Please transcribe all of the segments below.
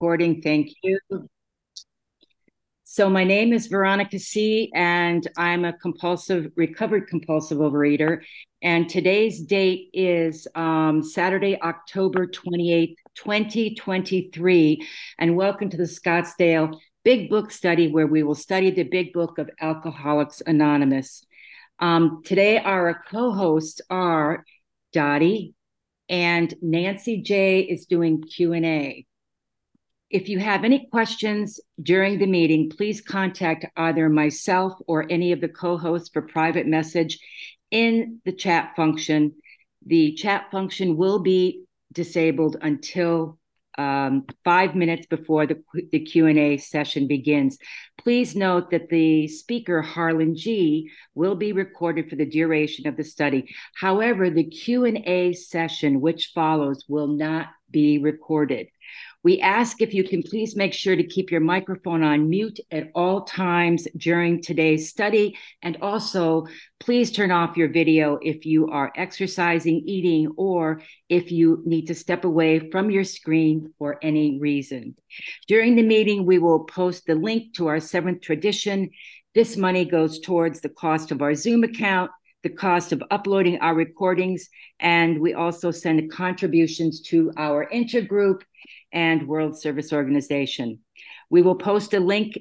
Recording, thank you. So my name is Veronica C. and I'm a compulsive, recovered compulsive overeater. And today's date is um, Saturday, October 28th, 2023. And welcome to the Scottsdale Big Book Study, where we will study the Big Book of Alcoholics Anonymous. Um, today, our co-hosts are Dottie and Nancy J is doing Q&A. If you have any questions during the meeting, please contact either myself or any of the co-hosts for private message in the chat function. The chat function will be disabled until um, five minutes before the, the Q&A session begins. Please note that the speaker, Harlan G., will be recorded for the duration of the study. However, the Q&A session, which follows, will not be recorded. We ask if you can please make sure to keep your microphone on mute at all times during today's study. And also, please turn off your video if you are exercising, eating, or if you need to step away from your screen for any reason. During the meeting, we will post the link to our seventh tradition. This money goes towards the cost of our Zoom account the cost of uploading our recordings, and we also send contributions to our intergroup and World Service Organization. We will post a link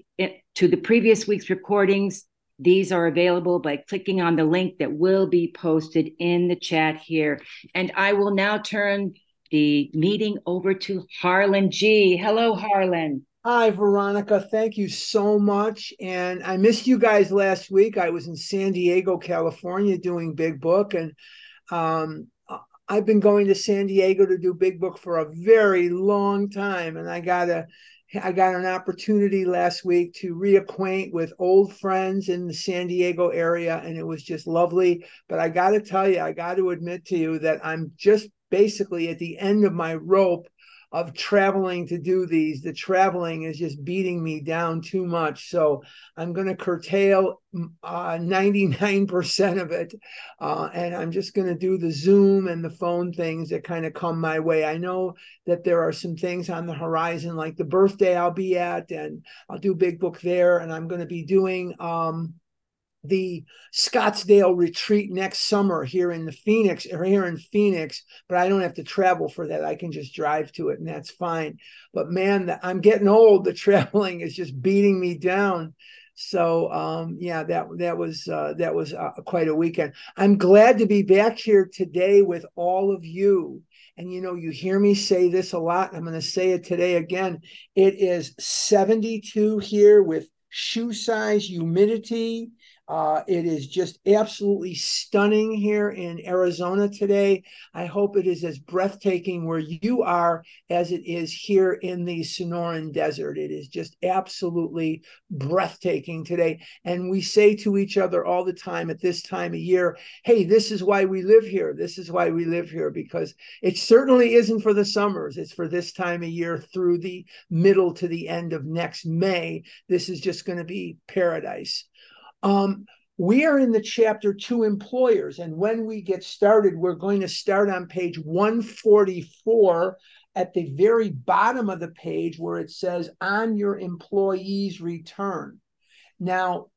to the previous week's recordings. These are available by clicking on the link that will be posted in the chat here. And I will now turn the meeting over to Harlan G. Hello, Harlan. Hi, Veronica. Thank you so much. And I missed you guys last week. I was in San Diego, California doing Big Book. And um, I've been going to San Diego to do Big Book for a very long time, and I got a I got an opportunity last week to reacquaint with old friends in the San Diego area, and it was just lovely. But I got to tell you, I got to admit to you that I'm just basically at the end of my rope of traveling to do these. The traveling is just beating me down too much. So I'm going to curtail uh, 99% of it. Uh, and I'm just going to do the Zoom and the phone things that kind of come my way. I know that there are some things on the horizon, like the birthday I'll be at, and I'll do Big Book there. And I'm going to be doing. Um, the Scottsdale retreat next summer here in the Phoenix or here in Phoenix, but I don't have to travel for that. I can just drive to it and that's fine. But man, I'm getting old. The traveling is just beating me down. So um, yeah, that that was uh, that was uh, quite a weekend. I'm glad to be back here today with all of you. And you know, you hear me say this a lot. I'm going to say it today again. It is 72 here with shoe size humidity uh, it is just absolutely stunning here in Arizona today. I hope it is as breathtaking where you are as it is here in the Sonoran Desert. It is just absolutely breathtaking today. And we say to each other all the time at this time of year, hey, this is why we live here. This is why we live here, because it certainly isn't for the summers. It's for this time of year through the middle to the end of next May. This is just going to be paradise. Um, we are in the chapter to employers. And when we get started, we're going to start on page 144 at the very bottom of the page where it says, on your employee's return. Now,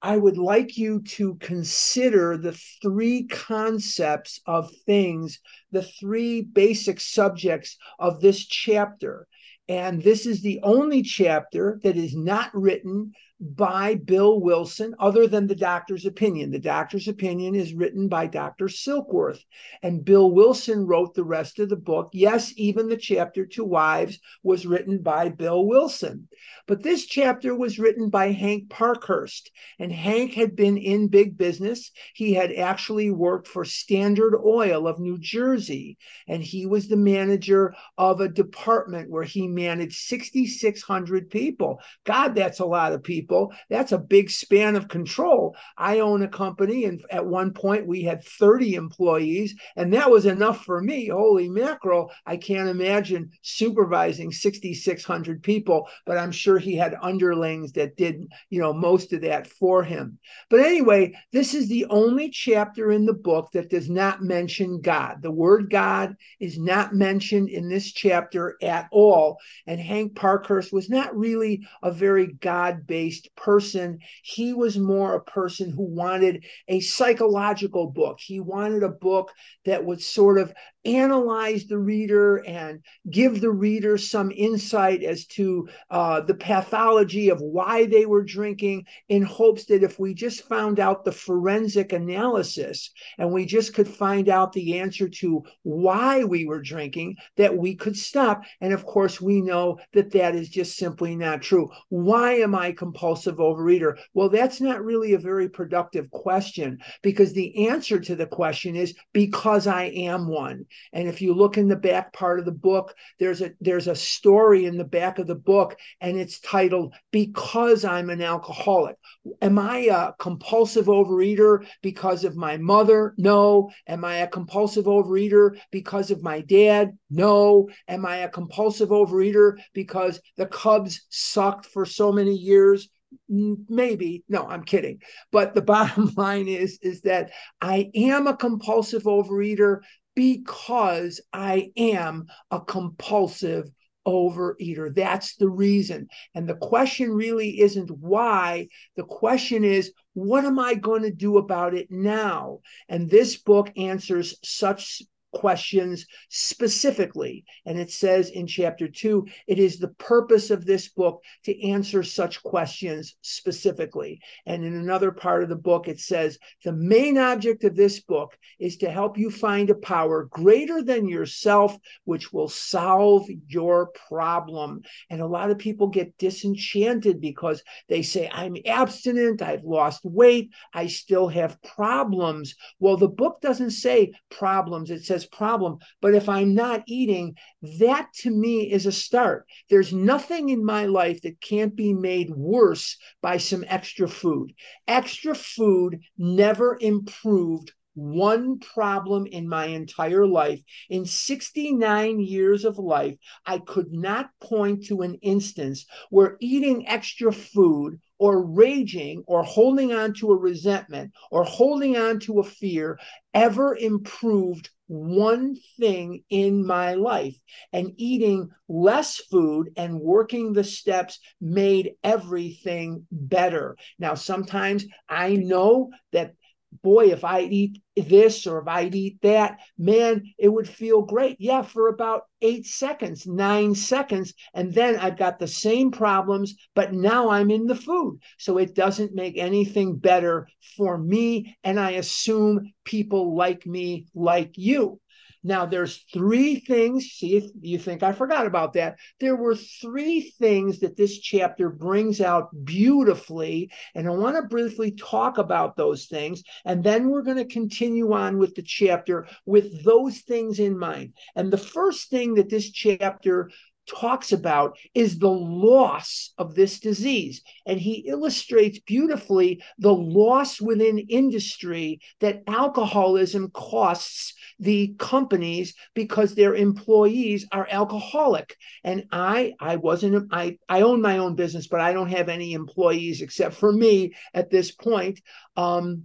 I would like you to consider the three concepts of things, the three basic subjects of this chapter. And this is the only chapter that is not written by Bill Wilson, other than the doctor's opinion. The doctor's opinion is written by Dr. Silkworth, and Bill Wilson wrote the rest of the book. Yes, even the chapter to wives was written by Bill Wilson. But this chapter was written by Hank Parkhurst, and Hank had been in big business. He had actually worked for Standard Oil of New Jersey, and he was the manager of a department where he managed 6,600 people. God, that's a lot of people people. That's a big span of control. I own a company, and at one point we had 30 employees, and that was enough for me. Holy mackerel. I can't imagine supervising 6,600 people, but I'm sure he had underlings that did, you know, most of that for him. But anyway, this is the only chapter in the book that does not mention God. The word God is not mentioned in this chapter at all. And Hank Parkhurst was not really a very God based person. He was more a person who wanted a psychological book. He wanted a book that would sort of analyze the reader and give the reader some insight as to uh, the pathology of why they were drinking, in hopes that if we just found out the forensic analysis and we just could find out the answer to why we were drinking, that we could stop. And of course, we know that that is just simply not true. Why am I compulsive overeater? Well, that's not really a very productive question because the answer to the question is because I am one. And if you look in the back part of the book, there's a there's a story in the back of the book, and it's titled "Because I'm an Alcoholic." Am I a compulsive overeater because of my mother? No. Am I a compulsive overeater because of my dad? No. Am I a compulsive overeater because the Cubs sucked for so many years? maybe no i'm kidding but the bottom line is is that i am a compulsive overeater because I am a compulsive overeater. That's the reason. And the question really isn't why. The question is, what am I going to do about it now? And this book answers such questions specifically. And it says in chapter two, it is the purpose of this book to answer such questions specifically. And in another part of the book, it says the main object of this book is to help you find a power greater than yourself, which will solve your problem. And a lot of people get disenchanted because they say, I'm abstinent, I've lost weight, I still have problems. Well, the book doesn't say problems, it says problem. But if I'm not eating, that to me is a start. There's nothing in my life that can't be made worse by some extra food. Extra food never improved one problem in my entire life. In 69 years of life, I could not point to an instance where eating extra food or raging or holding on to a resentment or holding on to a fear ever improved one thing in my life. And eating less food and working the steps made everything better. Now, sometimes I know that boy, if I eat this or if I eat that, man, it would feel great. Yeah, for about eight seconds, nine seconds. And then I've got the same problems, but now I'm in the food. So it doesn't make anything better for me. And I assume people like me, like you. Now, there's three things. See you think I forgot about that. There were three things that this chapter brings out beautifully. And I want to briefly talk about those things. And then we're going to continue on with the chapter with those things in mind. And the first thing that this chapter talks about is the loss of this disease. And he illustrates beautifully the loss within industry that alcoholism costs the companies because their employees are alcoholic. And I I wasn't I I own my own business, but I don't have any employees except for me at this point. Um,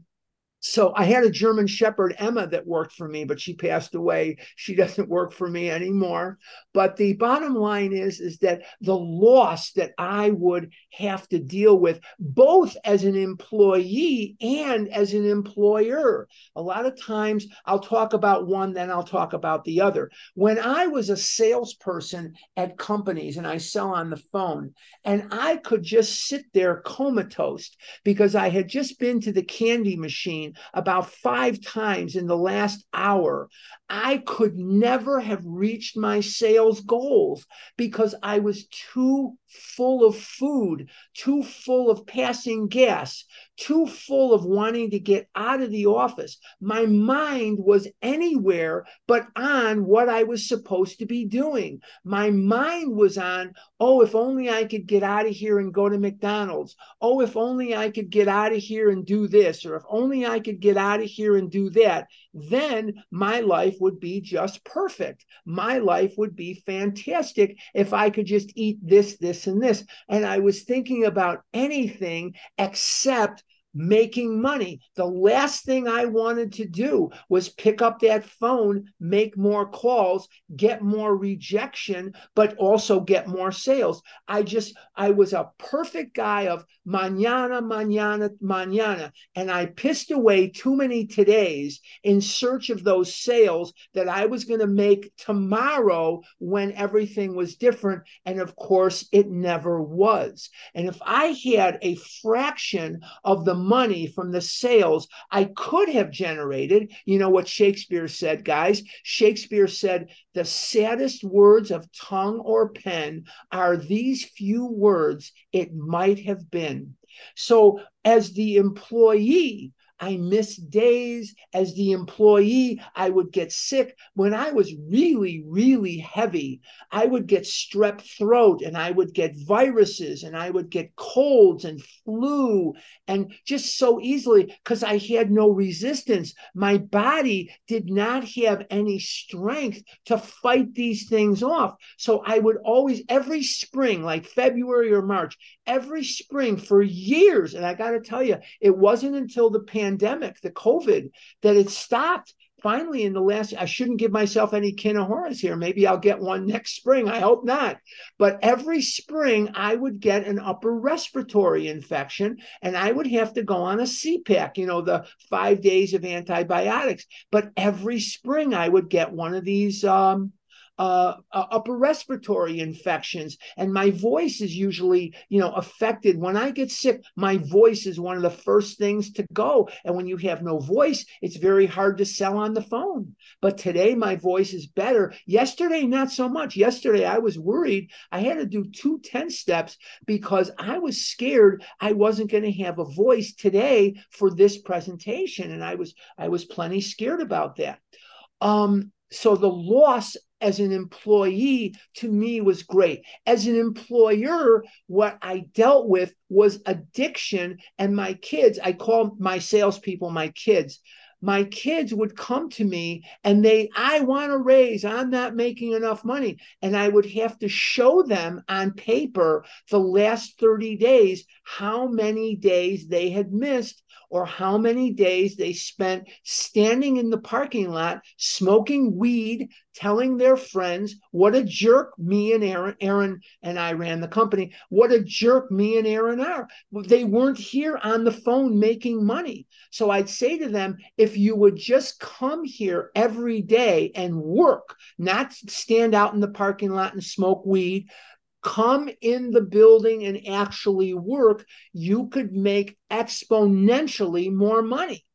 so I had a German Shepherd, Emma, that worked for me, but she passed away. She doesn't work for me anymore. But the bottom line is, is that the loss that I would have to deal with, both as an employee and as an employer. A lot of times I'll talk about one, then I'll talk about the other. When I was a salesperson at companies and I sell on the phone, and I could just sit there comatose because I had just been to the candy machine about five times in the last hour, I could never have reached my sales goals because I was too full of food, too full of passing gas, too full of wanting to get out of the office. My mind was anywhere but on what I was supposed to be doing. My mind was on, oh, if only I could get out of here and go to McDonald's. Oh, if only I could get out of here and do this, or if only I could get out of here and do that, then my life would be just perfect. My life would be fantastic if I could just eat this, this, and this. And I was thinking about anything except making money. The last thing I wanted to do was pick up that phone, make more calls, get more rejection, but also get more sales. I just, I was a perfect guy of mañana, mañana, mañana. And I pissed away too many todays in search of those sales that I was going to make tomorrow when everything was different. And of course, it never was. And if I had a fraction of the money from the sales I could have generated, you know what Shakespeare said, guys? Shakespeare said, the saddest words of tongue or pen are these few words, it might have been. So, as the employee, I missed days as the employee. I would get sick. When I was really, really heavy, I would get strep throat and I would get viruses and I would get colds and flu and just so easily because I had no resistance. My body did not have any strength to fight these things off. So I would always, every spring, like February or March, every spring for years, and I got to tell you, it wasn't until the pandemic the COVID, that it stopped. Finally, in the last, I shouldn't give myself any kinahoras here. Maybe I'll get one next spring. I hope not. But every spring, I would get an upper respiratory infection and I would have to go on a Z-Pak, you know, the five days of antibiotics. But every spring, I would get one of these um, uh, uh, upper respiratory infections, and my voice is usually, you know, affected. When I get sick, my voice is one of the first things to go. And when you have no voice, it's very hard to sell on the phone. But today, my voice is better. Yesterday, not so much. Yesterday, I was worried. I had to do two 10 steps because I was scared I wasn't going to have a voice today for this presentation. And I was, I was plenty scared about that. Um, so the loss as an employee to me was great. As an employer, what I dealt with was addiction. And my kids, I call my salespeople my kids. My kids would come to me and they, I want to raise, I'm not making enough money. And I would have to show them on paper the last 30 days how many days they had missed or how many days they spent standing in the parking lot smoking weed, telling their friends what a jerk me and Aaron, Aaron and I ran the company, what a jerk me and Aaron are. They weren't here on the phone making money. So I'd say to them, if you would just come here every day and work, not stand out in the parking lot and smoke weed, come in the building and actually work, you could make exponentially more money.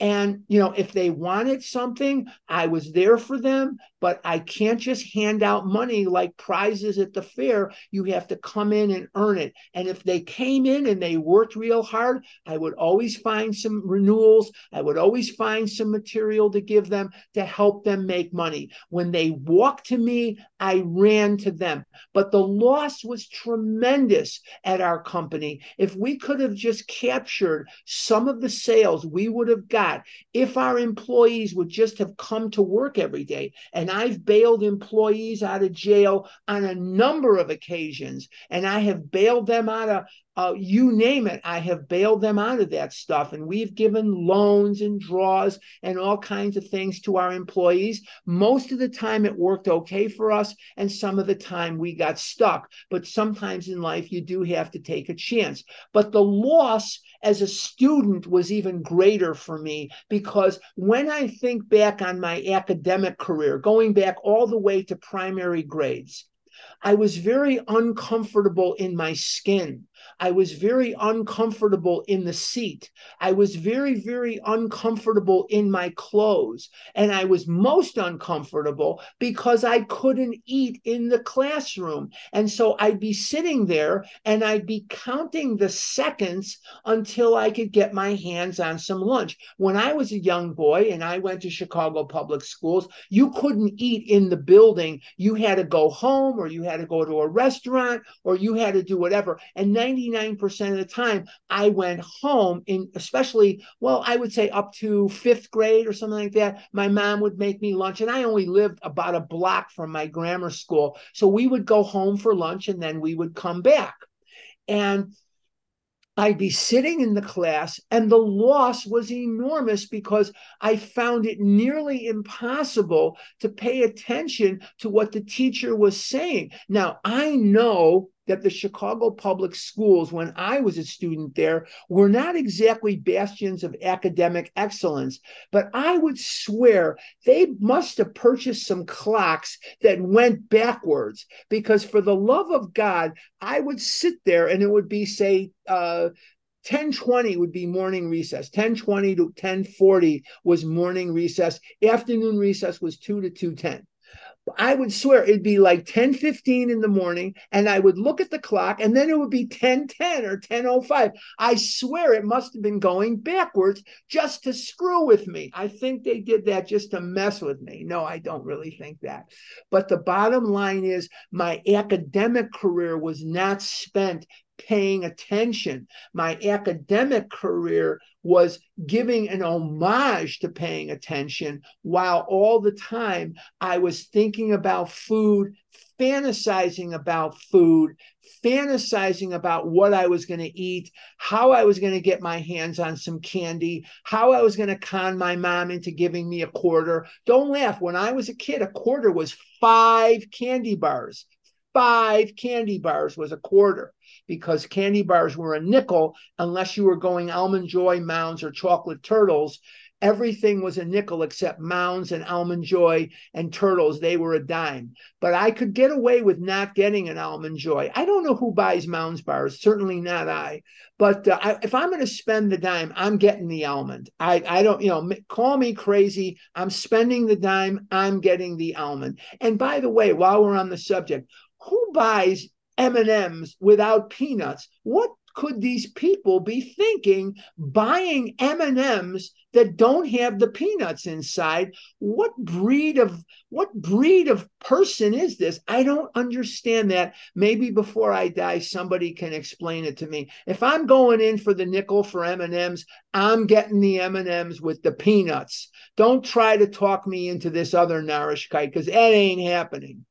And, you know, if they wanted something, I was there for them but I can't just hand out money like prizes at the fair. You have to come in and earn it. And if they came in and they worked real hard, I would always find some renewals. I would always find some material to give them to help them make money. When they walked to me, I ran to them. But the loss was tremendous at our company. If we could have just captured some of the sales we would have got, if our employees would just have come to work every day and and I've bailed employees out of jail on a number of occasions. And I have bailed them out of uh, you name it, I have bailed them out of that stuff. And we've given loans and draws and all kinds of things to our employees. Most of the time, it worked okay for us. And some of the time, we got stuck. But sometimes in life, you do have to take a chance. But the loss as a student was even greater for me because when I think back on my academic career, going back all the way to primary grades, I was very uncomfortable in my skin. I was very uncomfortable in the seat. I was very, very uncomfortable in my clothes. And I was most uncomfortable because I couldn't eat in the classroom. And so I'd be sitting there and I'd be counting the seconds until I could get my hands on some lunch. When I was a young boy and I went to Chicago public schools, you couldn't eat in the building. You had to go home or you had to go to a restaurant or you had to do whatever. And 99% of the time, I went home in, especially, well, I would say up to fifth grade or something like that. My mom would make me lunch, and I only lived about a block from my grammar school. So we would go home for lunch and then we would come back. And I'd be sitting in the class, and the loss was enormous because I found it nearly impossible to pay attention to what the teacher was saying. Now, I know that the Chicago public schools, when I was a student there, were not exactly bastions of academic excellence, but I would swear they must have purchased some clocks that went backwards because, for the love of God, I would sit there and it would be, say, uh, 1020 would be morning recess. 1020 to 1040 was morning recess. Afternoon recess was 2 to 210 I would swear it'd be like 10 15 in the morning, and I would look at the clock, and then it would be 10 10 or 10 05. I swear it must have been going backwards just to screw with me. I think they did that just to mess with me. No, I don't really think that. But the bottom line is my academic career was not spent paying attention. My academic career was giving an homage to paying attention while all the time I was thinking about food, fantasizing about food, fantasizing about what I was going to eat, how I was going to get my hands on some candy, how I was going to con my mom into giving me a quarter. Don't laugh. When I was a kid, a quarter was five candy bars five candy bars was a quarter because candy bars were a nickel unless you were going almond joy mounds or chocolate turtles. Everything was a nickel except mounds and almond joy and turtles. They were a dime. But i could get away with not getting an almond joy. I don't know who buys mounds bars certainly not i. But uh, I, if i'm going to spend the dime i'm getting the almond. I i don't you know call me crazy. I'm spending the dime. I'm getting the almond. And by the way while we're on the subject who buys M&Ms without peanuts? What could these people be thinking buying M&Ms that don't have the peanuts inside? What breed of what breed of person is this? I don't understand that. Maybe before I die somebody can explain it to me. If I'm going in for the nickel for M&Ms, I'm getting the M&Ms with the peanuts. Don't try to talk me into this other Narishkeit cuz that ain't happening.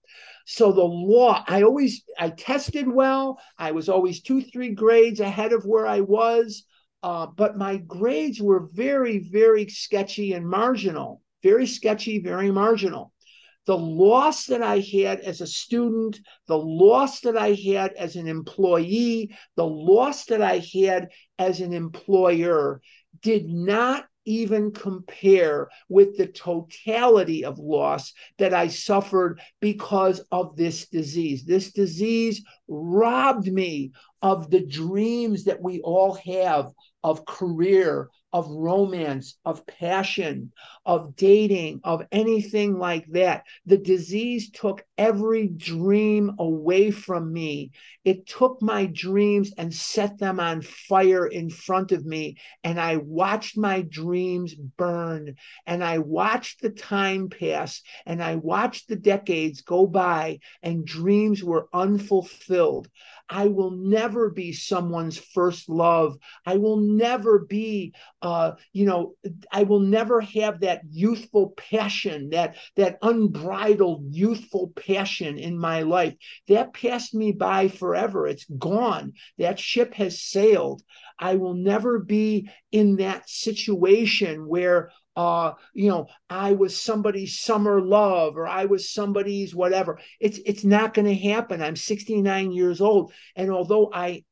So the law, I always I tested well. I was always two, three grades ahead of where I was. Uh, but my grades were very, very sketchy and marginal, very sketchy, very marginal. The loss that I had as a student, the loss that I had as an employee, the loss that I had as an employer did not even compare with the totality of loss that I suffered because of this disease. This disease robbed me of the dreams that we all have of career, of romance, of passion, of dating, of anything like that. The disease took every dream away from me. It took my dreams and set them on fire in front of me. And I watched my dreams burn. And I watched the time pass. And I watched the decades go by, and dreams were unfulfilled. I will never be someone's first love. I will never be, uh, you know, I will never have that youthful passion, that that unbridled youthful passion in my life. That passed me by forever. It's gone. That ship has sailed. I will never be in that situation where uh, you know, I was somebody's summer love or I was somebody's whatever. It's it's not going to happen. I'm 69 years old, and although I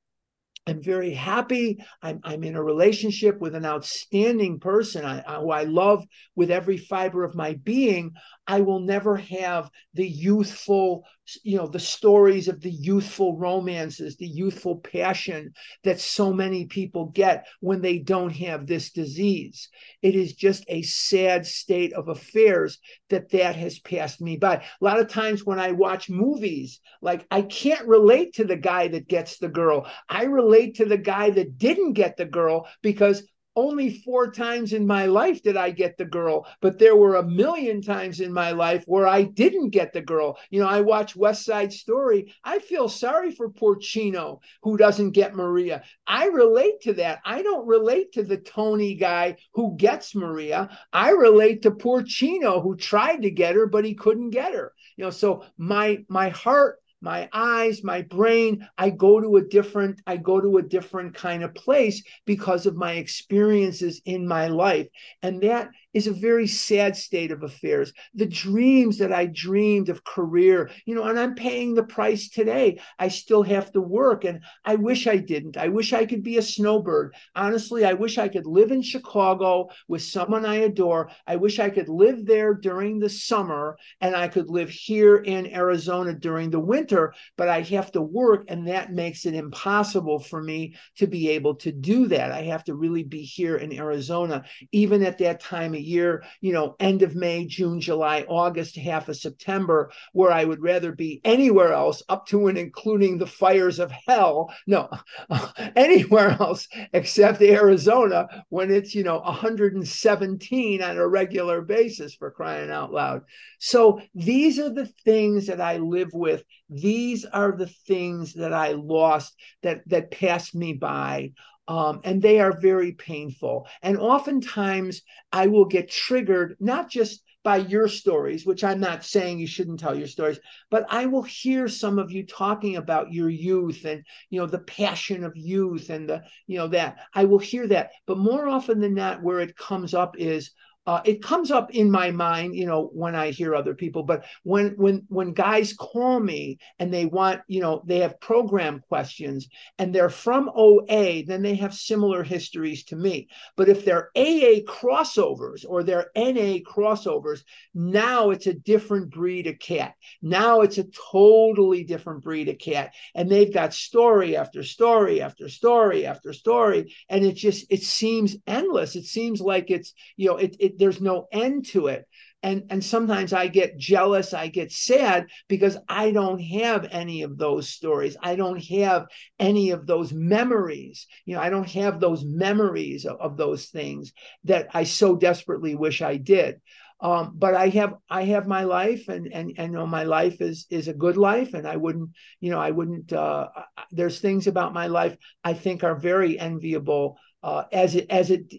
I'm very happy. I'm, I'm in a relationship with an outstanding person I, I, who I love with every fiber of my being. I will never have the youthful, you know, the stories of the youthful romances, the youthful passion that so many people get when they don't have this disease. It is just a sad state of affairs that that has passed me by. A lot of times when I watch movies, like I can't relate to the guy that gets the girl. I relate to the guy that didn't get the girl because only four times in my life did I get the girl, but there were a million times in my life where I didn't get the girl. You know, I watch West Side Story. I feel sorry for poor Chino who doesn't get Maria. I relate to that. I don't relate to the Tony guy who gets Maria. I relate to poor Chino who tried to get her, but he couldn't get her. You know, so my my heart my eyes, my brain, I go to a different, I go to a different kind of place because of my experiences in my life. And that is a very sad state of affairs. The dreams that I dreamed of career, you know, and I'm paying the price today. I still have to work and I wish I didn't. I wish I could be a snowbird. Honestly, I wish I could live in Chicago with someone I adore. I wish I could live there during the summer and I could live here in Arizona during the winter, but I have to work and that makes it impossible for me to be able to do that. I have to really be here in Arizona, even at that time year, you know, end of May, June, July, August, half of September, where I would rather be anywhere else, up to and including the fires of hell. No, anywhere else except Arizona when it's, you know, 117 on a regular basis for crying out loud. So these are the things that I live with. These are the things that I lost that that passed me by. Um, and they are very painful. And oftentimes I will get triggered, not just by your stories, which I'm not saying you shouldn't tell your stories, but I will hear some of you talking about your youth and you know the passion of youth and the you know that I will hear that. But more often than not, where it comes up is uh, it comes up in my mind, you know, when I hear other people. But when when when guys call me and they want, you know, they have program questions and they're from OA, then they have similar histories to me. But if they're AA crossovers or they're NA crossovers, now it's a different breed of cat. Now it's a totally different breed of cat, and they've got story after story after story after story, and it just it seems endless. It seems like it's you know it it there's no end to it. And and sometimes i get jealous i get sad because i don't have any of those stories. I don't have any of those memories. You know i don't have those memories of, of those things that i so desperately wish i did. Um, but I have I have my life, and and and you know my life is is a good life, and I wouldn't you know I wouldn't. Uh, there's things about my life I think are very enviable uh, as it as it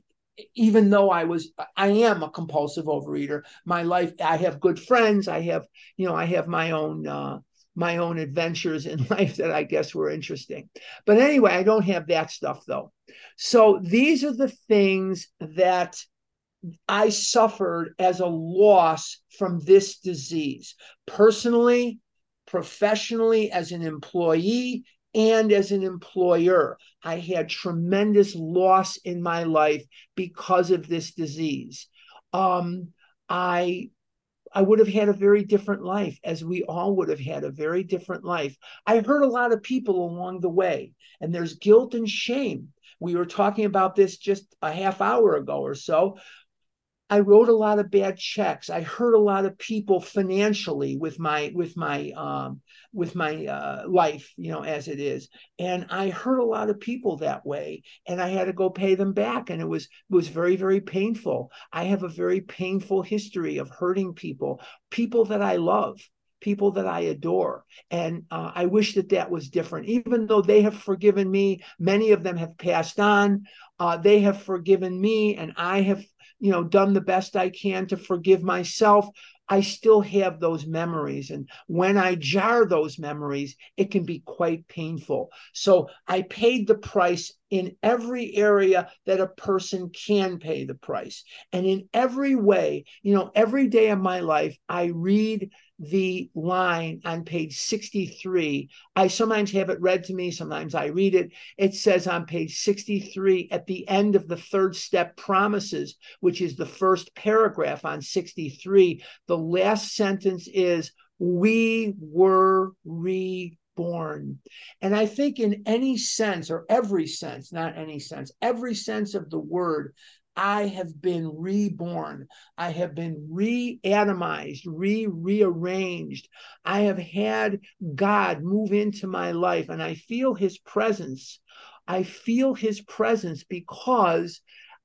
even though I was, I am a compulsive overeater. My life, I have good friends. I have, you know, I have my own, uh, my own adventures in life that I guess were interesting. But anyway, I don't have that stuff though. So these are the things that I suffered as a loss from this disease, personally, professionally, as an employee, and as an employer. I had tremendous loss in my life because of this disease. Um, I I would have had a very different life, as we all would have had a very different life. I hurt a lot of people along the way, and there's guilt and shame. We were talking about this just a half hour ago or so. I wrote a lot of bad checks. I hurt a lot of people financially with my with my um, with my uh, life, you know, as it is, and I hurt a lot of people that way, and I had to go pay them back, and it was it was very very painful. I have a very painful history of hurting people, people that I love, people that I adore. And uh, I wish that that was different. Even though they have forgiven me, many of them have passed on. Uh, they have forgiven me, and I have you know done the best i can to forgive myself i still have those memories. And when i jar those memories it can be quite painful. So i paid the price in every area that a person can pay the price. And in every way you know every day of my life i read the line on page 63. I sometimes have it read to me, sometimes I read it. It says on page 63 at the end of the third step promises, which is the first paragraph on 63, the last sentence is, We were reborn. And I think, in any sense, or every sense, not any sense, every sense of the word, I have been reborn. I have been reatomized, re rearranged. I have had God move into my life and I feel his presence. I feel his presence because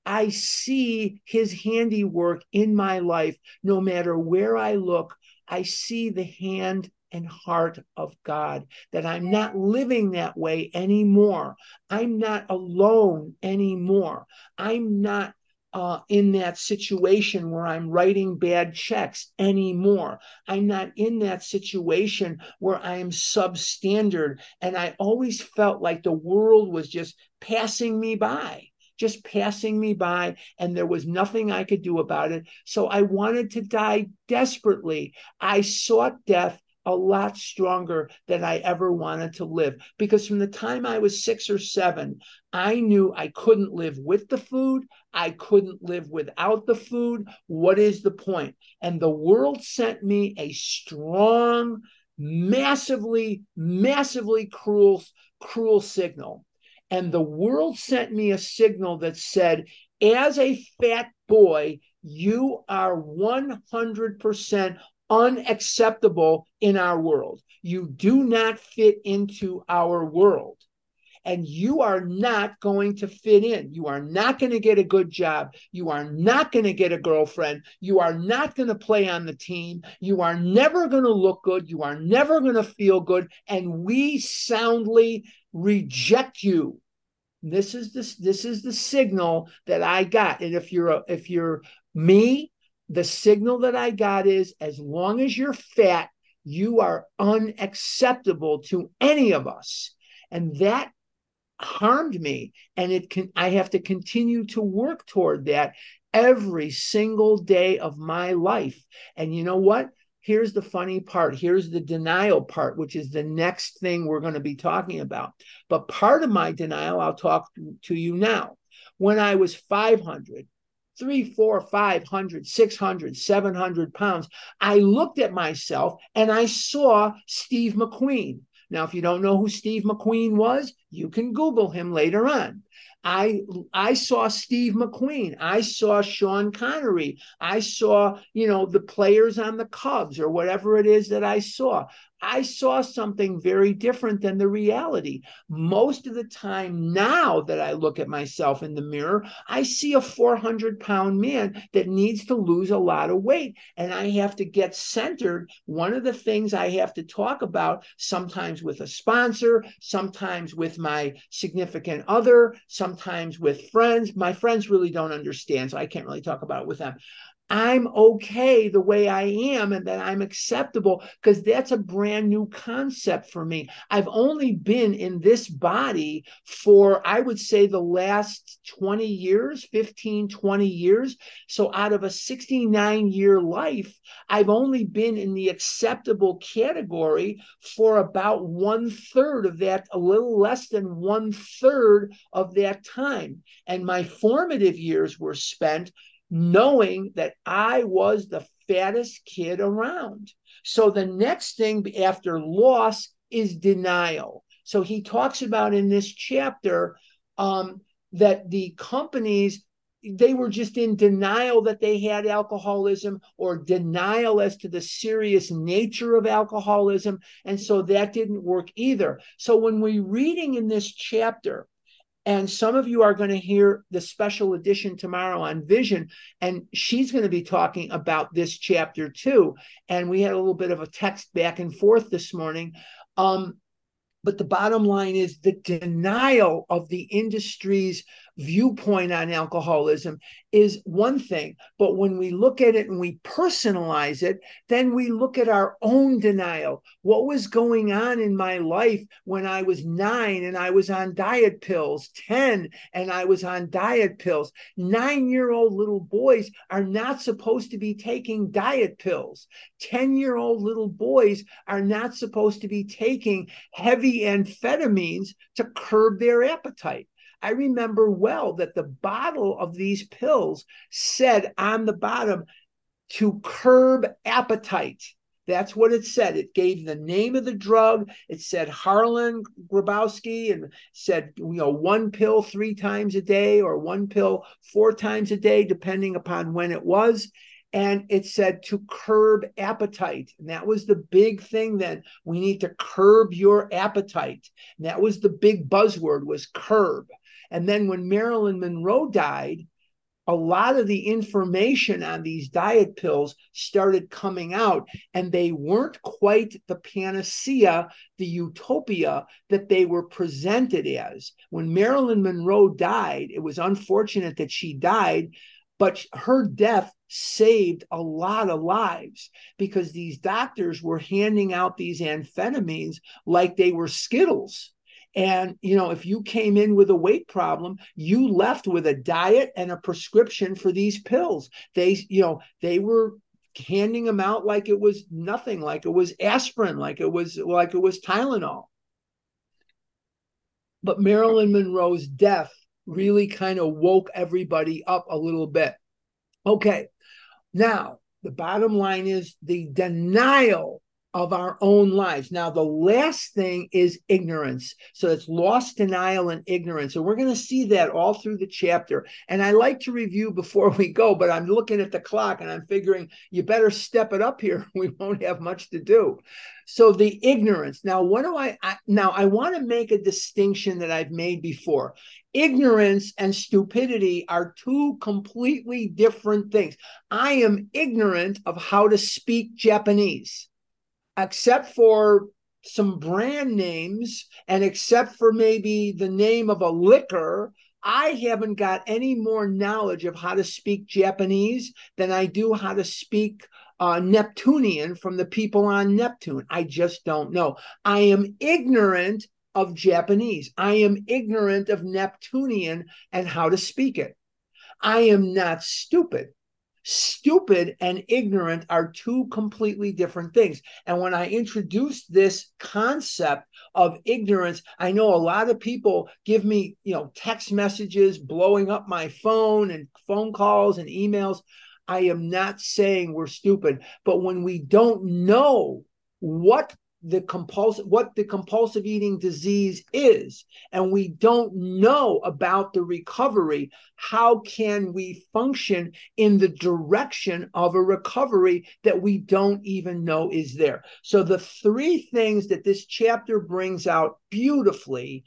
I see his handiwork in my life. No matter where I look, I see the hand and heart of God, that I'm not living that way anymore. I'm not alone anymore. I'm not uh, in that situation where I'm writing bad checks anymore. I'm not in that situation where I am substandard. And I always felt like the world was just passing me by, just passing me by, and there was nothing I could do about it. So I wanted to die desperately. I sought death a lot stronger than I ever wanted to live. Because from the time I was six or seven, I knew I couldn't live with the food. I couldn't live without the food. What is the point? And the world sent me a strong, massively, massively cruel, cruel signal. And the world sent me a signal that said, as a fat boy, you are 100% unacceptable in our world. You do not fit into our world. And you are not going to fit in. You are not going to get a good job. You are not going to get a girlfriend. You are not going to play on the team. You are never going to look good. You are never going to feel good. And we soundly reject you. This is this this is the signal that I got. And if you're a, if you're me the signal that I got is as long as you're fat, you are unacceptable to any of us. And that harmed me. And it can I have to continue to work toward that every single day of my life. And you know what? Here's the funny part. Here's the denial part, which is the next thing we're going to be talking about. But part of my denial, I'll talk to you now. When I was 500, three, four, five hundred, six hundred, seven hundred pounds. I looked at myself and I saw Steve McQueen. Now, if you don't know who Steve McQueen was, you can Google him later on. I I saw Steve McQueen. I saw Sean Connery. I saw, you know, the players on the Cubs or whatever it is that I saw. I saw something very different than the reality. Most of the time, now that I look at myself in the mirror, I see a 400 pound man that needs to lose a lot of weight. And I have to get centered. One of the things I have to talk about, sometimes with a sponsor, sometimes with my significant other, sometimes with friends. My friends really don't understand, so I can't really talk about it with them. I'm okay the way I am and that I'm acceptable because that's a brand new concept for me. I've only been in this body for, I would say, the last 20 years, 15, 20 years. So out of a 69 year life, I've only been in the acceptable category for about one third of that, a little less than one third of that time. And my formative years were spent knowing that I was the fattest kid around. So the next thing after loss is denial. So he talks about in this chapter um, that the companies they were just in denial that they had alcoholism or denial as to the serious nature of alcoholism and so that didn't work either so when we're reading in this chapter and some of you are going to hear the special edition tomorrow on vision. And she's going to be talking about this chapter too. And we had a little bit of a text back and forth this morning. Um, but the bottom line is the denial of the industry's viewpoint on alcoholism is one thing. But when we look at it and we personalize it, then we look at our own denial. What was going on in my life when I was nine and I was on diet pills, 10 and I was on diet pills? Nine year old little boys are not supposed to be taking diet pills. 10 year old little boys are not supposed to be taking heavy amphetamines to curb their appetite. I remember well that the bottle of these pills said on the bottom to curb appetite. That's what it said. It gave the name of the drug. It said Harlan Grabowski and said, you know, one pill three times a day or one pill four times a day, depending upon when it was. And it said to curb appetite. And that was the big thing then. We need to curb your appetite. And that was the big buzzword was curb. And then when Marilyn Monroe died, a lot of the information on these diet pills started coming out, and they weren't quite the panacea, the utopia that they were presented as. When Marilyn Monroe died, it was unfortunate that she died. But her death saved a lot of lives because these doctors were handing out these amphetamines like they were Skittles. And, you know, if you came in with a weight problem, you left with a diet and a prescription for these pills. They, you know, they were handing them out like it was nothing, like it was aspirin, like it was like it was Tylenol. But Marilyn Monroe's death really kind of woke everybody up a little bit. Okay. Now, the bottom line is the denial of our own lives. Now, the last thing is ignorance. So it's lost denial and ignorance. And we're going to see that all through the chapter. And I like to review before we go, but I'm looking at the clock and I'm figuring you better step it up here. We won't have much to do. So the ignorance. Now, what do I, I now I want to make a distinction that I've made before. Ignorance and stupidity are two completely different things. I am ignorant of how to speak Japanese except for some brand names and except for maybe the name of a liquor, I haven't got any more knowledge of how to speak Japanese than I do how to speak uh, Neptunian from the people on Neptune. I just don't know. I am ignorant of Japanese. I am ignorant of Neptunian and how to speak it. I am not stupid stupid and ignorant are two completely different things. And when I introduced this concept of ignorance, I know a lot of people give me, you know, text messages blowing up my phone and phone calls and emails. I am not saying we're stupid, but when we don't know what the compulsive what the compulsive eating disease is. And we don't know about the recovery. How can we function in the direction of a recovery that we don't even know is there? So the three things that this chapter brings out beautifully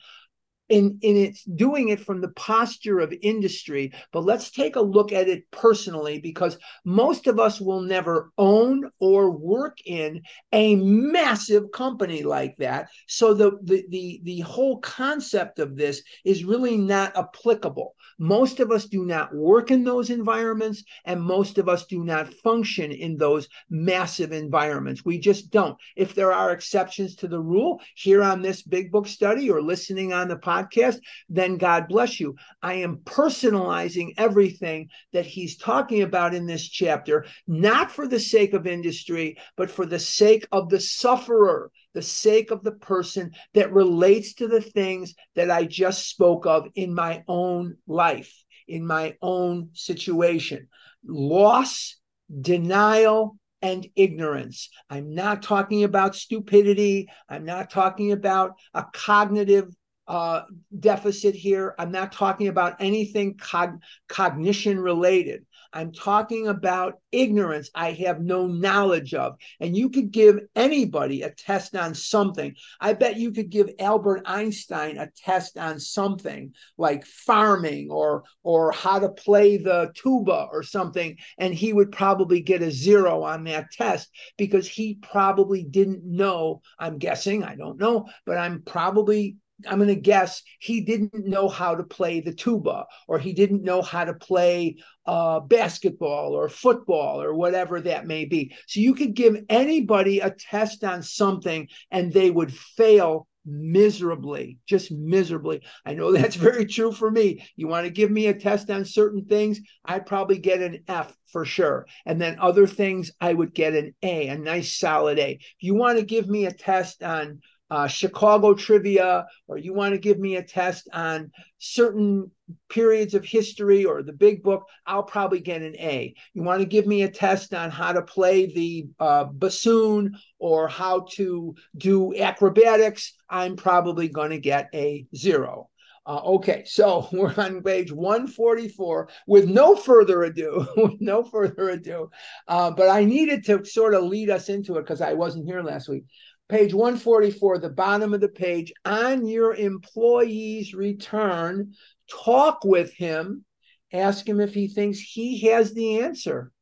in in its doing it from the posture of industry. But let's take a look at it personally because most of us will never own or work in a massive company like that. So the the the, the whole concept of this is really not applicable. Most of us do not work in those environments and most of us do not function in those massive environments. We just don't. If there are exceptions to the rule here on this big book study or listening on the podcast podcast, then God bless you. I am personalizing everything that he's talking about in this chapter, not for the sake of industry, but for the sake of the sufferer, the sake of the person that relates to the things that I just spoke of in my own life, in my own situation. Loss, denial, and ignorance. I'm not talking about stupidity. I'm not talking about a cognitive uh, deficit here. I'm not talking about anything cog- cognition related. I'm talking about ignorance I have no knowledge of. And you could give anybody a test on something. I bet you could give Albert Einstein a test on something like farming or or how to play the tuba or something and he would probably get a zero on that test because he probably didn't know, I'm guessing, I don't know, but I'm probably I'm going to guess he didn't know how to play the tuba or he didn't know how to play uh, basketball or football or whatever that may be. So you could give anybody a test on something and they would fail miserably, just miserably. I know that's very true for me. You want to give me a test on certain things, I'd probably get an F for sure. And then other things, I would get an A, a nice solid A. If you want to give me a test on uh, Chicago trivia, or you want to give me a test on certain periods of history or the big book, I'll probably get an A. You want to give me a test on how to play the uh, bassoon or how to do acrobatics, I'm probably going to get a zero. Uh, okay, so we're on page 144 with no further ado, with no further ado. Uh, but I needed to sort of lead us into it because I wasn't here last week page 144, the bottom of the page, on your employee's return, talk with him, ask him if he thinks he has the answer.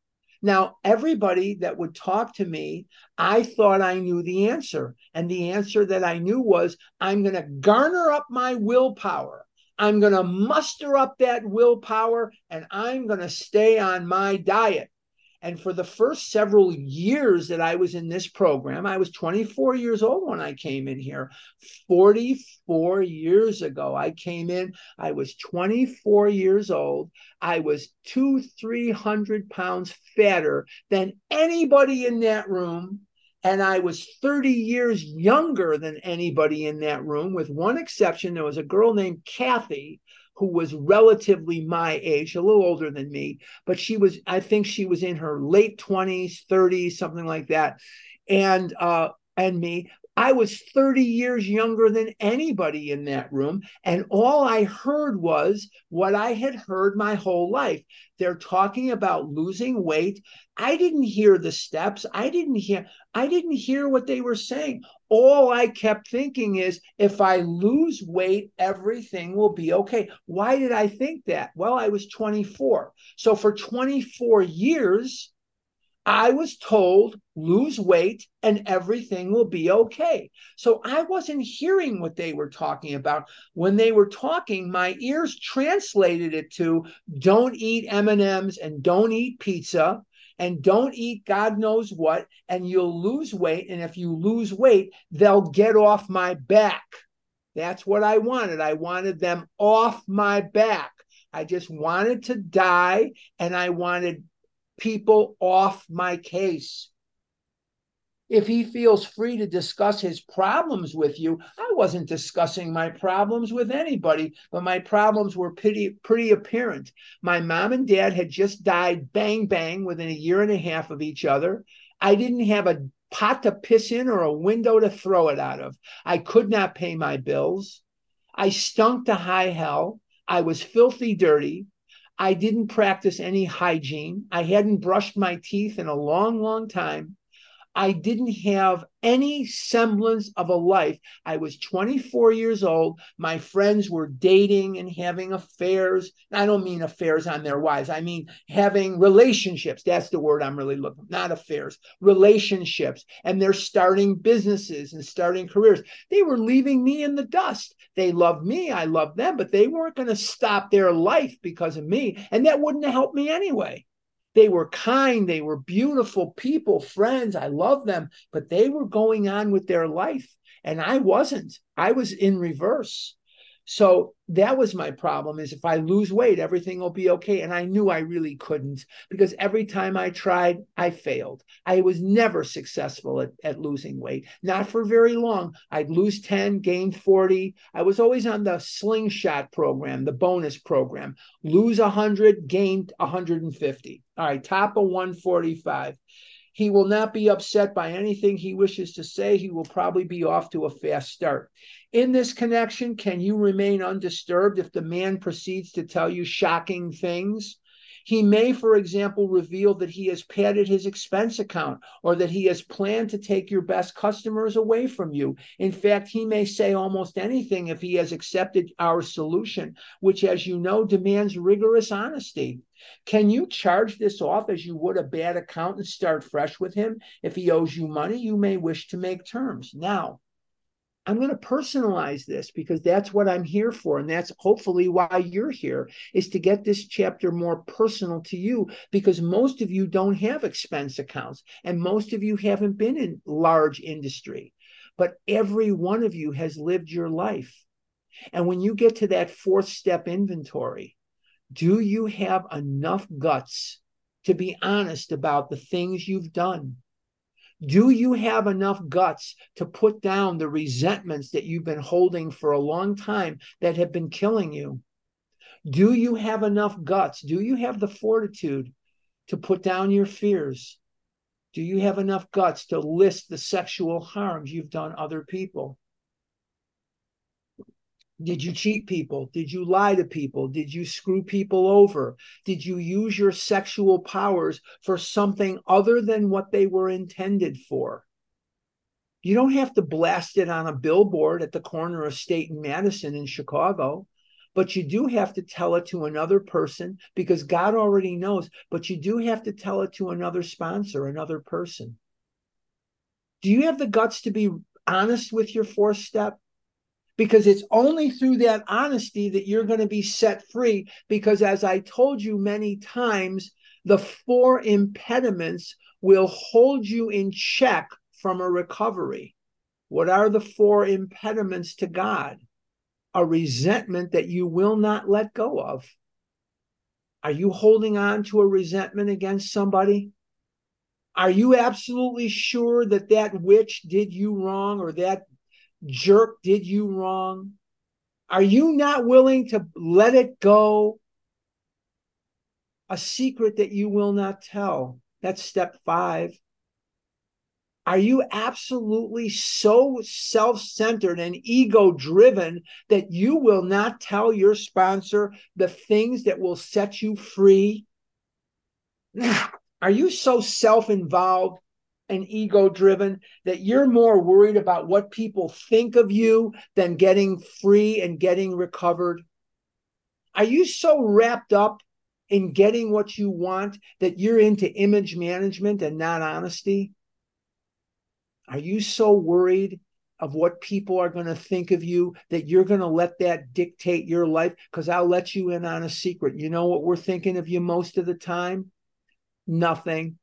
Now, everybody that would talk to me, I thought I knew the answer. And the answer that I knew was I'm going to garner up my willpower. I'm going to muster up that willpower and I'm going to stay on my diet. And for the first several years that I was in this program, I was 24 years old when I came in here. 44 years ago, I came in, I was 24 years old. I was two, 300 pounds fatter than anybody in that room. And I was 30 years younger than anybody in that room, with one exception. There was a girl named Kathy who was relatively my age, a little older than me, but she was, I think she was in her late 20s, 30s, something like that. And uh, and me. I was 30 years younger than anybody in that room. And all I heard was what I had heard my whole life. They're talking about losing weight. I didn't hear the steps. I didn't hear, I didn't hear what they were saying. All I kept thinking is if I lose weight, everything will be okay. Why did I think that? Well, I was 24. So for 24 years, I was told lose weight and everything will be okay. So I wasn't hearing what they were talking about. When they were talking, my ears translated it to don't eat M&Ms and don't eat pizza and don't eat God knows what and you'll lose weight and if you lose weight, they'll get off my back. That's what I wanted. I wanted them off my back. I just wanted to die and I wanted people off my case. If he feels free to discuss his problems with you, I wasn't discussing my problems with anybody, but my problems were pretty, pretty apparent. My mom and dad had just died bang bang within a year and a half of each other. I didn't have a pot to piss in or a window to throw it out of. I could not pay my bills. I stunk to high hell. I was filthy dirty. I didn't practice any hygiene. I hadn't brushed my teeth in a long, long time. I didn't have any semblance of a life. I was 24 years old. My friends were dating and having affairs. I don't mean affairs on their wives. I mean having relationships. That's the word I'm really looking, not affairs, relationships. And they're starting businesses and starting careers. They were leaving me in the dust. They loved me. I loved them, but they weren't going to stop their life because of me. And that wouldn't have helped me anyway. They were kind, they were beautiful people, friends. I love them, but they were going on with their life. And I wasn't. I was in reverse. So that was my problem is if I lose weight, everything will be okay. And I knew I really couldn't because every time I tried, I failed. I was never successful at, at losing weight, not for very long. I'd lose 10, gain 40. I was always on the slingshot program, the bonus program, lose 100, gain 150. All right, top of 145. He will not be upset by anything he wishes to say. He will probably be off to a fast start. In this connection, can you remain undisturbed if the man proceeds to tell you shocking things? He may, for example, reveal that he has padded his expense account or that he has planned to take your best customers away from you. In fact, he may say almost anything if he has accepted our solution, which, as you know, demands rigorous honesty. Can you charge this off as you would a bad account and start fresh with him? If he owes you money, you may wish to make terms. Now, I'm going to personalize this because that's what I'm here for. And that's hopefully why you're here is to get this chapter more personal to you because most of you don't have expense accounts and most of you haven't been in large industry. But every one of you has lived your life. And when you get to that fourth step inventory, do you have enough guts to be honest about the things you've done? Do you have enough guts to put down the resentments that you've been holding for a long time that have been killing you? Do you have enough guts? Do you have the fortitude to put down your fears? Do you have enough guts to list the sexual harms you've done other people? Did you cheat people? Did you lie to people? Did you screw people over? Did you use your sexual powers for something other than what they were intended for? You don't have to blast it on a billboard at the corner of State and Madison in Chicago, but you do have to tell it to another person because God already knows, but you do have to tell it to another sponsor, another person. Do you have the guts to be honest with your fourth step? Because it's only through that honesty that you're going to be set free. Because as I told you many times, the four impediments will hold you in check from a recovery. What are the four impediments to God? A resentment that you will not let go of. Are you holding on to a resentment against somebody? Are you absolutely sure that that witch did you wrong or that jerk did you wrong? Are you not willing to let it go? A secret that you will not tell. That's step five. Are you absolutely so self centered and ego driven that you will not tell your sponsor the things that will set you free? Are you so self involved and ego driven that you're more worried about what people think of you than getting free and getting recovered? Are you so wrapped up in getting what you want that you're into image management and not honesty? Are you so worried of what people are going to think of you that you're going to let that dictate your life? Because I'll let you in on a secret. You know what we're thinking of you most of the time? Nothing.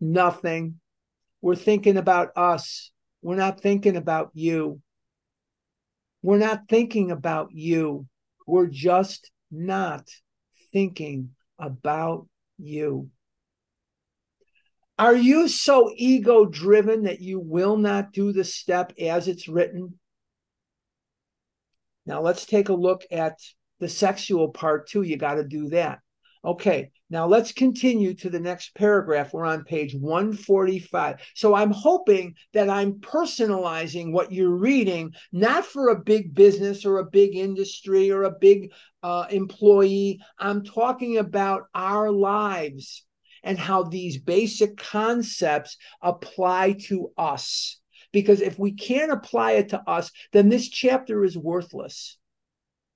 Nothing. We're thinking about us. We're not thinking about you. We're not thinking about you. We're just not thinking about you. Are you so ego driven that you will not do the step as it's written? Now let's take a look at the sexual part too. You got to do that. Okay, now let's continue to the next paragraph. We're on page 145. So I'm hoping that I'm personalizing what you're reading, not for a big business or a big industry or a big uh, employee. I'm talking about our lives and how these basic concepts apply to us. Because if we can't apply it to us, then this chapter is worthless.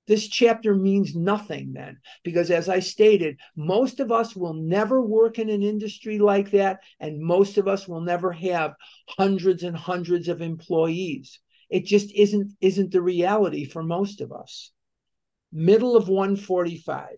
This chapter means nothing then, because as I stated, most of us will never work in an industry like that, and most of us will never have hundreds and hundreds of employees. It just isn't isn't the reality for most of us. Middle of 145.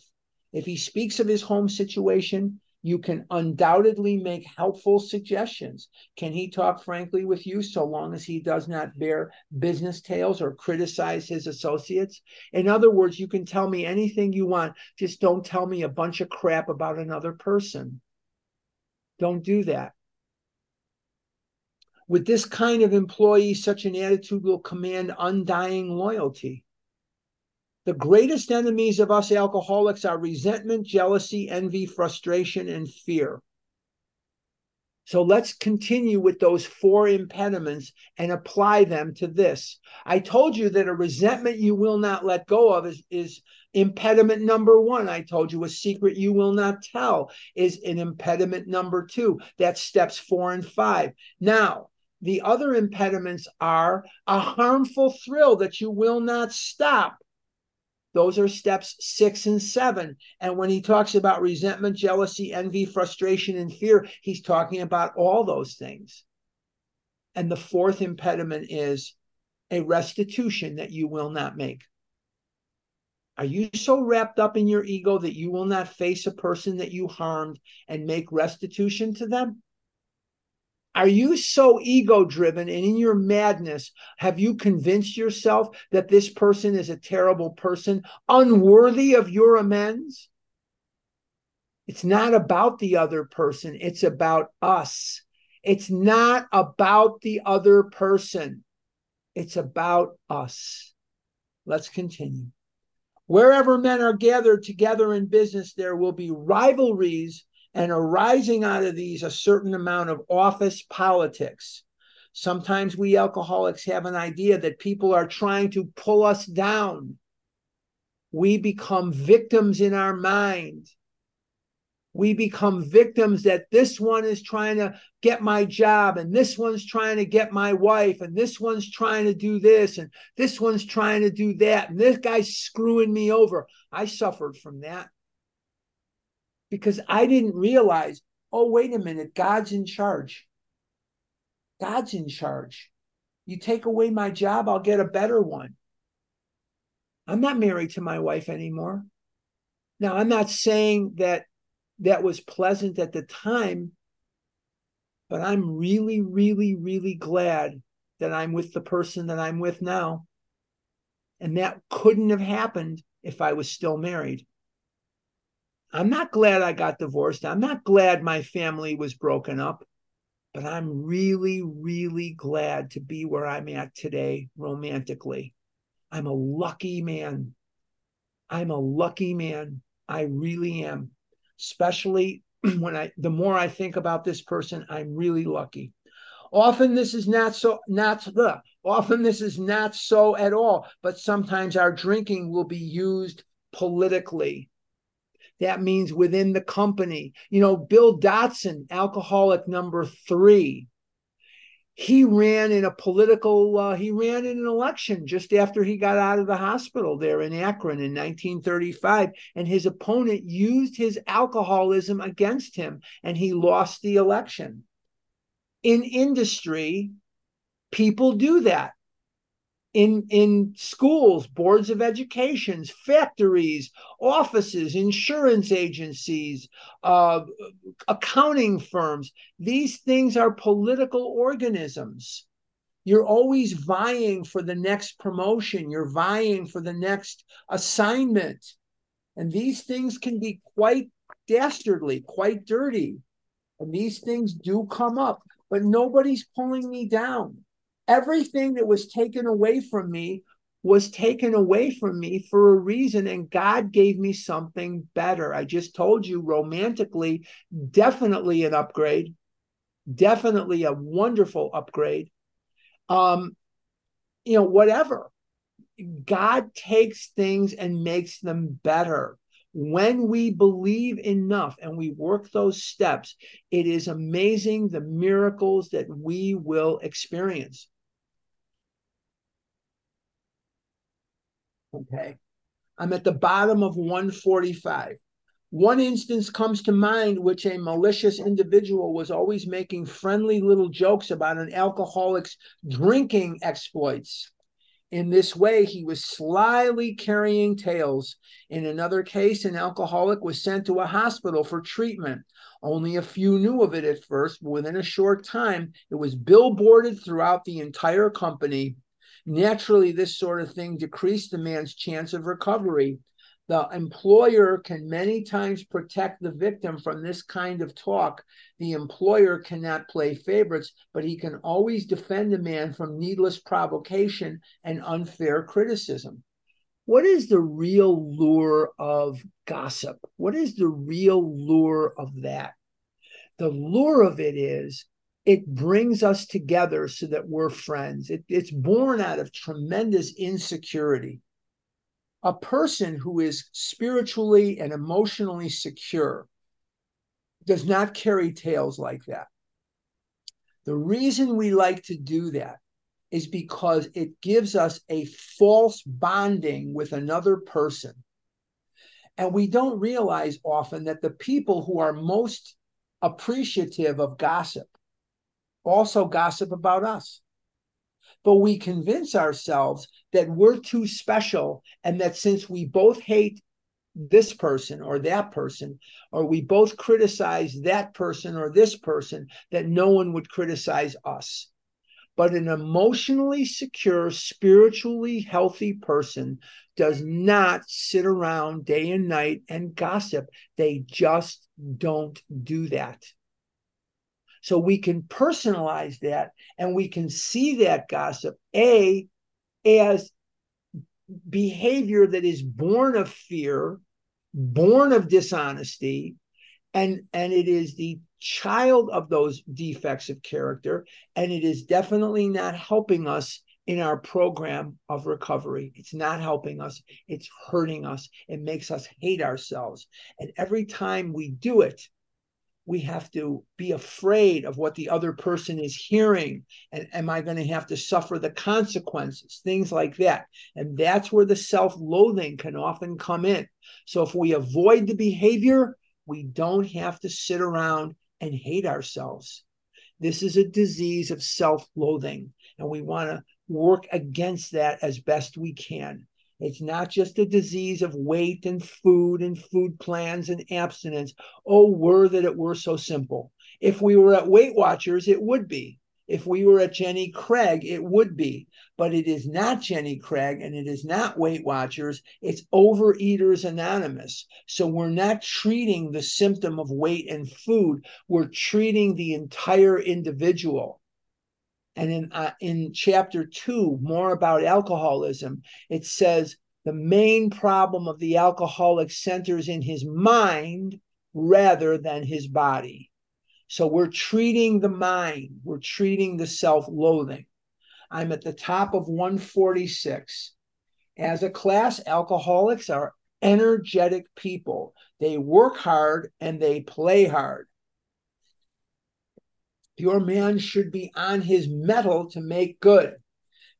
If he speaks of his home situation, you can undoubtedly make helpful suggestions. Can he talk frankly with you so long as he does not bear business tales or criticize his associates? In other words, you can tell me anything you want, just don't tell me a bunch of crap about another person. Don't do that. With this kind of employee, such an attitude will command undying loyalty. The greatest enemies of us alcoholics are resentment, jealousy, envy, frustration, and fear. So let's continue with those four impediments and apply them to this. I told you that a resentment you will not let go of is, is impediment number one. I told you a secret you will not tell is an impediment number two. That's steps four and five. Now, the other impediments are a harmful thrill that you will not stop those are steps six and seven. And when he talks about resentment, jealousy, envy, frustration, and fear, he's talking about all those things. And the fourth impediment is a restitution that you will not make. Are you so wrapped up in your ego that you will not face a person that you harmed and make restitution to them? Are you so ego driven and in your madness have you convinced yourself that this person is a terrible person, unworthy of your amends? It's not about the other person, it's about us. It's not about the other person, it's about us. Let's continue. Wherever men are gathered together in business, there will be rivalries and arising out of these a certain amount of office politics. Sometimes we alcoholics have an idea that people are trying to pull us down. We become victims in our mind. We become victims that this one is trying to get my job, and this one's trying to get my wife, and this one's trying to do this, and this one's trying to do that, and this guy's screwing me over. I suffered from that because I didn't realize, oh, wait a minute, God's in charge. God's in charge. You take away my job, I'll get a better one. I'm not married to my wife anymore. Now, I'm not saying that that was pleasant at the time, but I'm really, really, really glad that I'm with the person that I'm with now. And that couldn't have happened if I was still married. I'm not glad I got divorced. I'm not glad my family was broken up, but I'm really, really glad to be where I'm at today romantically. I'm a lucky man. I'm a lucky man. I really am. Especially when I the more I think about this person, I'm really lucky. Often this is not so not the often this is not so at all, but sometimes our drinking will be used politically. That means within the company. You know, Bill Dotson, alcoholic number three, he ran in a political uh, he ran in an election just after he got out of the hospital there in akron in 1935 and his opponent used his alcoholism against him and he lost the election in industry people do that in in schools boards of educations factories offices insurance agencies uh, accounting firms. These things are political organisms. You're always vying for the next promotion. You're vying for the next assignment. And these things can be quite dastardly quite dirty. And these things do come up but nobody's pulling me down everything that was taken away from me was taken away from me for a reason and God gave me something better. I just told you romantically, definitely an upgrade, definitely a wonderful upgrade. Um, you know, whatever. God takes things and makes them better. When we believe enough and we work those steps, it is amazing the miracles that we will experience. Okay. I'm at the bottom of 145. One instance comes to mind which a malicious individual was always making friendly little jokes about an alcoholic's drinking exploits. In this way, he was slyly carrying tales. In another case, an alcoholic was sent to a hospital for treatment. Only a few knew of it at first, but within a short time, it was billboarded throughout the entire company. Naturally, this sort of thing decreased the man's chance of recovery. The employer can many times protect the victim from this kind of talk. The employer cannot play favorites, but he can always defend a man from needless provocation and unfair criticism. What is the real lure of gossip? What is the real lure of that? The lure of it is it brings us together so that we're friends. It, it's born out of tremendous insecurity. A person who is spiritually and emotionally secure does not carry tales like that. The reason we like to do that is because it gives us a false bonding with another person. And we don't realize often that the people who are most appreciative of gossip also gossip about us. But we convince ourselves that we're too special and that since we both hate this person or that person, or we both criticize that person or this person, that no one would criticize us. But an emotionally secure, spiritually healthy person does not sit around day and night and gossip. They just don't do that. So we can personalize that and we can see that gossip, A, as behavior that is born of fear, born of dishonesty, and, and it is the child of those defects of character. And it is definitely not helping us in our program of recovery. It's not helping us, it's hurting us. It makes us hate ourselves. And every time we do it, we have to be afraid of what the other person is hearing. And am i going to have to suffer the consequences? Things like that. And that's where the self-loathing can often come in. So if we avoid the behavior we don't have to sit around and hate ourselves. This is a disease of self-loathing And we want to work against that as best we can. It's not just a disease of weight and food and food plans and abstinence. Oh, were that it were so simple. If we were at Weight Watchers, it would be. If we were at Jenny Craig, it would be. But it is not Jenny Craig and it is not Weight Watchers. It's Overeaters Anonymous. So we're not treating the symptom of weight and food, we're treating the entire individual. And in, uh, in chapter two, more about alcoholism, it says the main problem of the alcoholic centers in his mind rather than his body. So we're treating the mind, we're treating the self loathing. I'm at the top of 146. As a class, alcoholics are energetic people. They work hard and they play hard. Your man should be on his mettle to make good.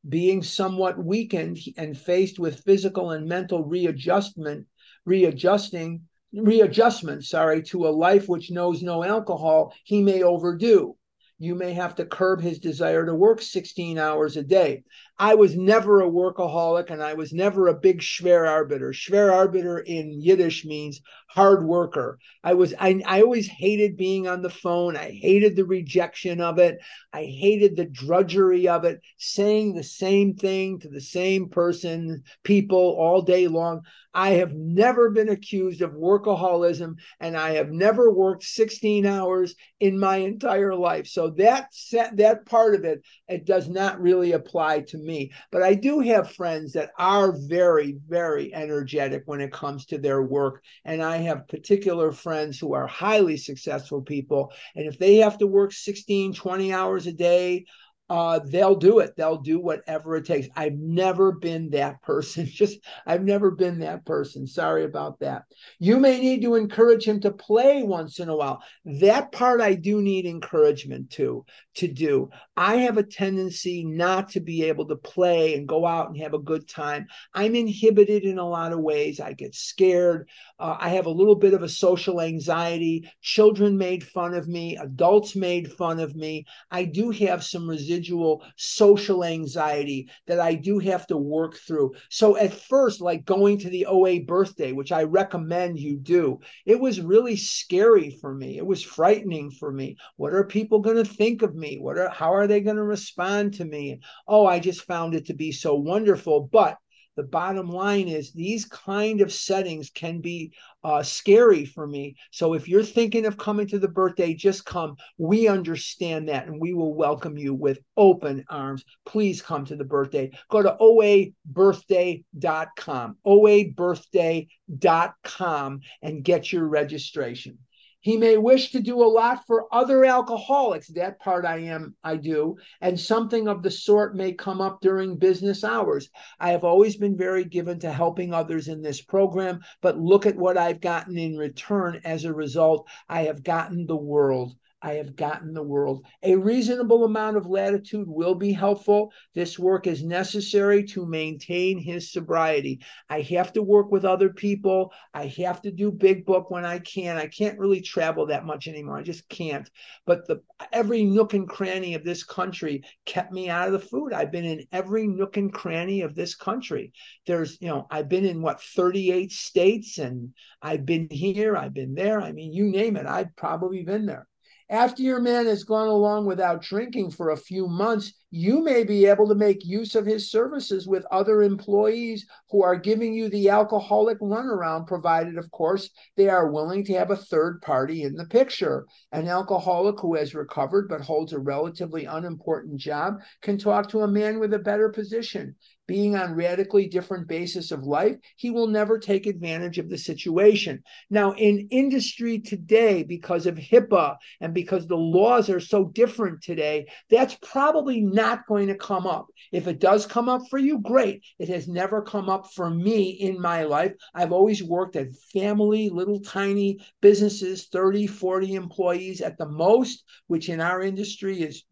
Being somewhat weakened and faced with physical and mental readjustment, readjusting, readjustment, sorry, to a life which knows no alcohol, he may overdo you may have to curb his desire to work 16 hours a day. I was never a workaholic and I was never a big Schwerarbeiter. Schwerarbeiter in Yiddish means hard worker. I was I, I always hated being on the phone. I hated the rejection of it. I hated the drudgery of it, saying the same thing to the same person, people all day long. I have never been accused of workaholism and I have never worked 16 hours in my entire life. So that that part of it it does not really apply to me. But I do have friends that are very very energetic when it comes to their work and I have particular friends who are highly successful people and if they have to work 16 20 hours a day uh, they'll do it. They'll do whatever it takes. I've never been that person. Just, I've never been that person. Sorry about that. You may need to encourage him to play once in a while. That part I do need encouragement to to do. I have a tendency not to be able to play and go out and have a good time. I'm inhibited in a lot of ways. I get scared. Uh, I have a little bit of a social anxiety. Children made fun of me. Adults made fun of me. I do have some residual social anxiety that I do have to work through. So at first, like going to the OA birthday, which I recommend you do, it was really scary for me. It was frightening for me. What are people going to think of me? What are how are they going to respond to me? Oh, I just found it to be so wonderful. But the bottom line is these kind of settings can be uh, scary for me. So if you're thinking of coming to the birthday, just come. We understand that and we will welcome you with open arms. Please come to the birthday. Go to oabirthday.com, oabirthday.com and get your registration. He may wish to do a lot for other alcoholics. That part I am, I do. And something of the sort may come up during business hours. I have always been very given to helping others in this program, but look at what I've gotten in return as a result. I have gotten the world. I have gotten the world. A reasonable amount of latitude will be helpful. This work is necessary to maintain his sobriety. I have to work with other people. I have to do big book when I can. I can't really travel that much anymore. I just can't. But the every nook and cranny of this country kept me out of the food. I've been in every nook and cranny of this country. There's, you know, I've been in what 38 states and I've been here, I've been there. I mean, you name it, I've probably been there. After your man has gone along without drinking for a few months, you may be able to make use of his services with other employees who are giving you the alcoholic runaround, provided, of course, they are willing to have a third party in the picture. An alcoholic who has recovered but holds a relatively unimportant job can talk to a man with a better position being on radically different basis of life, he will never take advantage of the situation. Now, in industry today, because of HIPAA and because the laws are so different today, that's probably not going to come up. If it does come up for you, great. It has never come up for me in my life. I've always worked at family, little tiny businesses, 30, 40 employees at the most, which in our industry is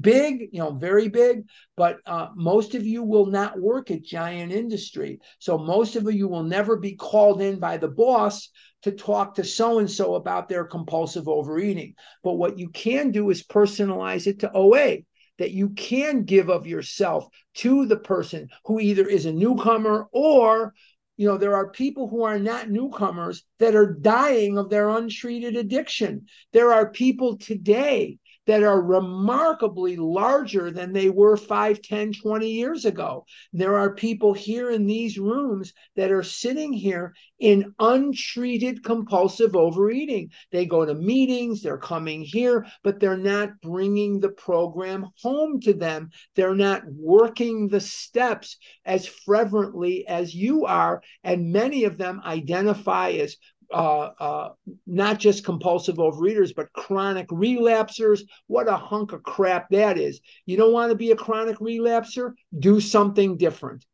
big, you know, very big. But uh, most of you will work at Giant Industry. So most of you will never be called in by the boss to talk to so and so about their compulsive overeating. But what you can do is personalize it to OA. that you can give of yourself to the person who either is a newcomer or you know there are people who are not newcomers that are dying of their untreated addiction there are people today that are remarkably larger than they were 5 10 20 years ago. There are people here in these rooms that are sitting here in untreated compulsive overeating. They go to meetings they're coming here but they're not bringing the program home to them. They're not working the steps as fervently as you are and many of them identify as uh, uh, not just compulsive overeaters, but chronic relapsers. What a hunk of crap that is. You don't want to be a chronic relapser? Do something different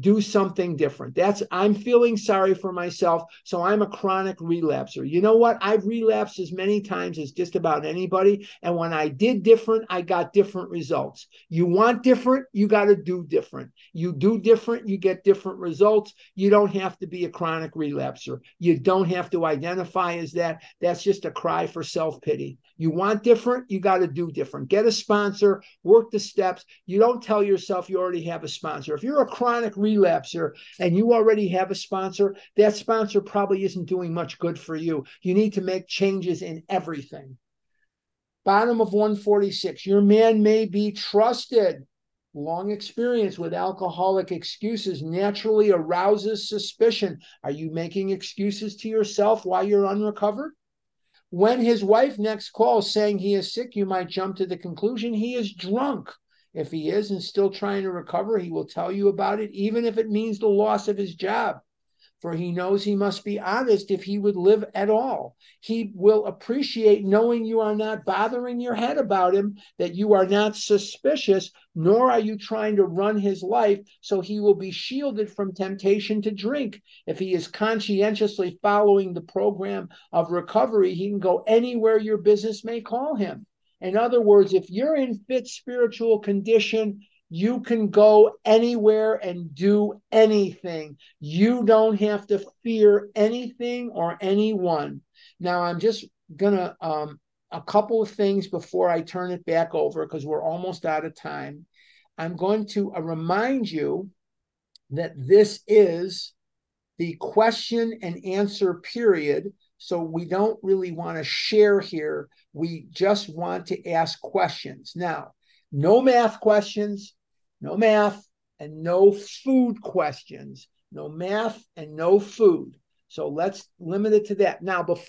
do something different. That's I'm feeling sorry for myself, so I'm a chronic relapser. You know what? I've relapsed as many times as just about anybody, and when I did different, I got different results. You want different, you got to do different. You do different, you get different results. You don't have to be a chronic relapser. You don't have to identify as that. That's just a cry for self-pity. You want different, you got to do different. Get a sponsor, work the steps. You don't tell yourself you already have a sponsor. If you're a chronic relapser and you already have a sponsor, that sponsor probably isn't doing much good for you. You need to make changes in everything. Bottom of 146. Your man may be trusted. Long experience with alcoholic excuses naturally arouses suspicion. Are you making excuses to yourself while you're unrecovered? When his wife next calls saying he is sick, you might jump to the conclusion he is drunk. If he is and still trying to recover, he will tell you about it, even if it means the loss of his job. For he knows he must be honest if he would live at all. He will appreciate knowing you are not bothering your head about him, that you are not suspicious, nor are you trying to run his life, so he will be shielded from temptation to drink. If he is conscientiously following the program of recovery, he can go anywhere your business may call him. In other words, if you're in fit spiritual condition, you can go anywhere and do anything. You don't have to fear anything or anyone. Now, I'm just going to, um, a couple of things before I turn it back over because we're almost out of time. I'm going to uh, remind you that this is the question and answer period so we don't really want to share here. We just want to ask questions. Now, no math questions, no math, and no food questions. No math and no food. So let's limit it to that. Now, before